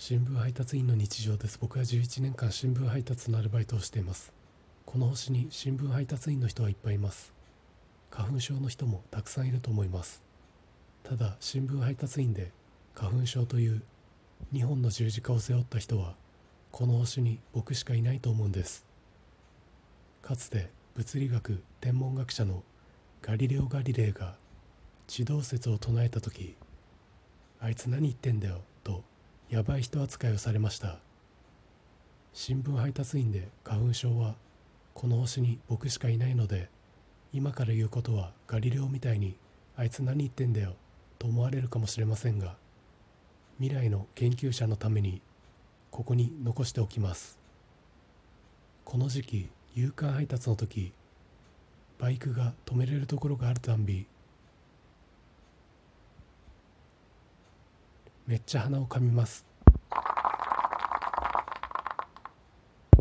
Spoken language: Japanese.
新聞配達員の日常です。僕は11年間新聞配達のアルバイトをしています。この星に新聞配達員の人はいっぱいいます。花粉症の人もたくさんいると思います。ただ新聞配達員で花粉症という2本の十字架を背負った人はこの星に僕しかいないと思うんです。かつて物理学天文学者のガリレオ・ガリレイが地動説を唱えた時あいつ何言ってんだよ。やばい人扱いをされました。新聞配達員で花粉症はこの星に僕しかいないので今から言うことはガリレオみたいにあいつ何言ってんだよと思われるかもしれませんが未来の研究者のためにここに残しておきます。この時期夕刊配達の時バイクが止めれるところがあるたんびめっちゃ鼻をかみます。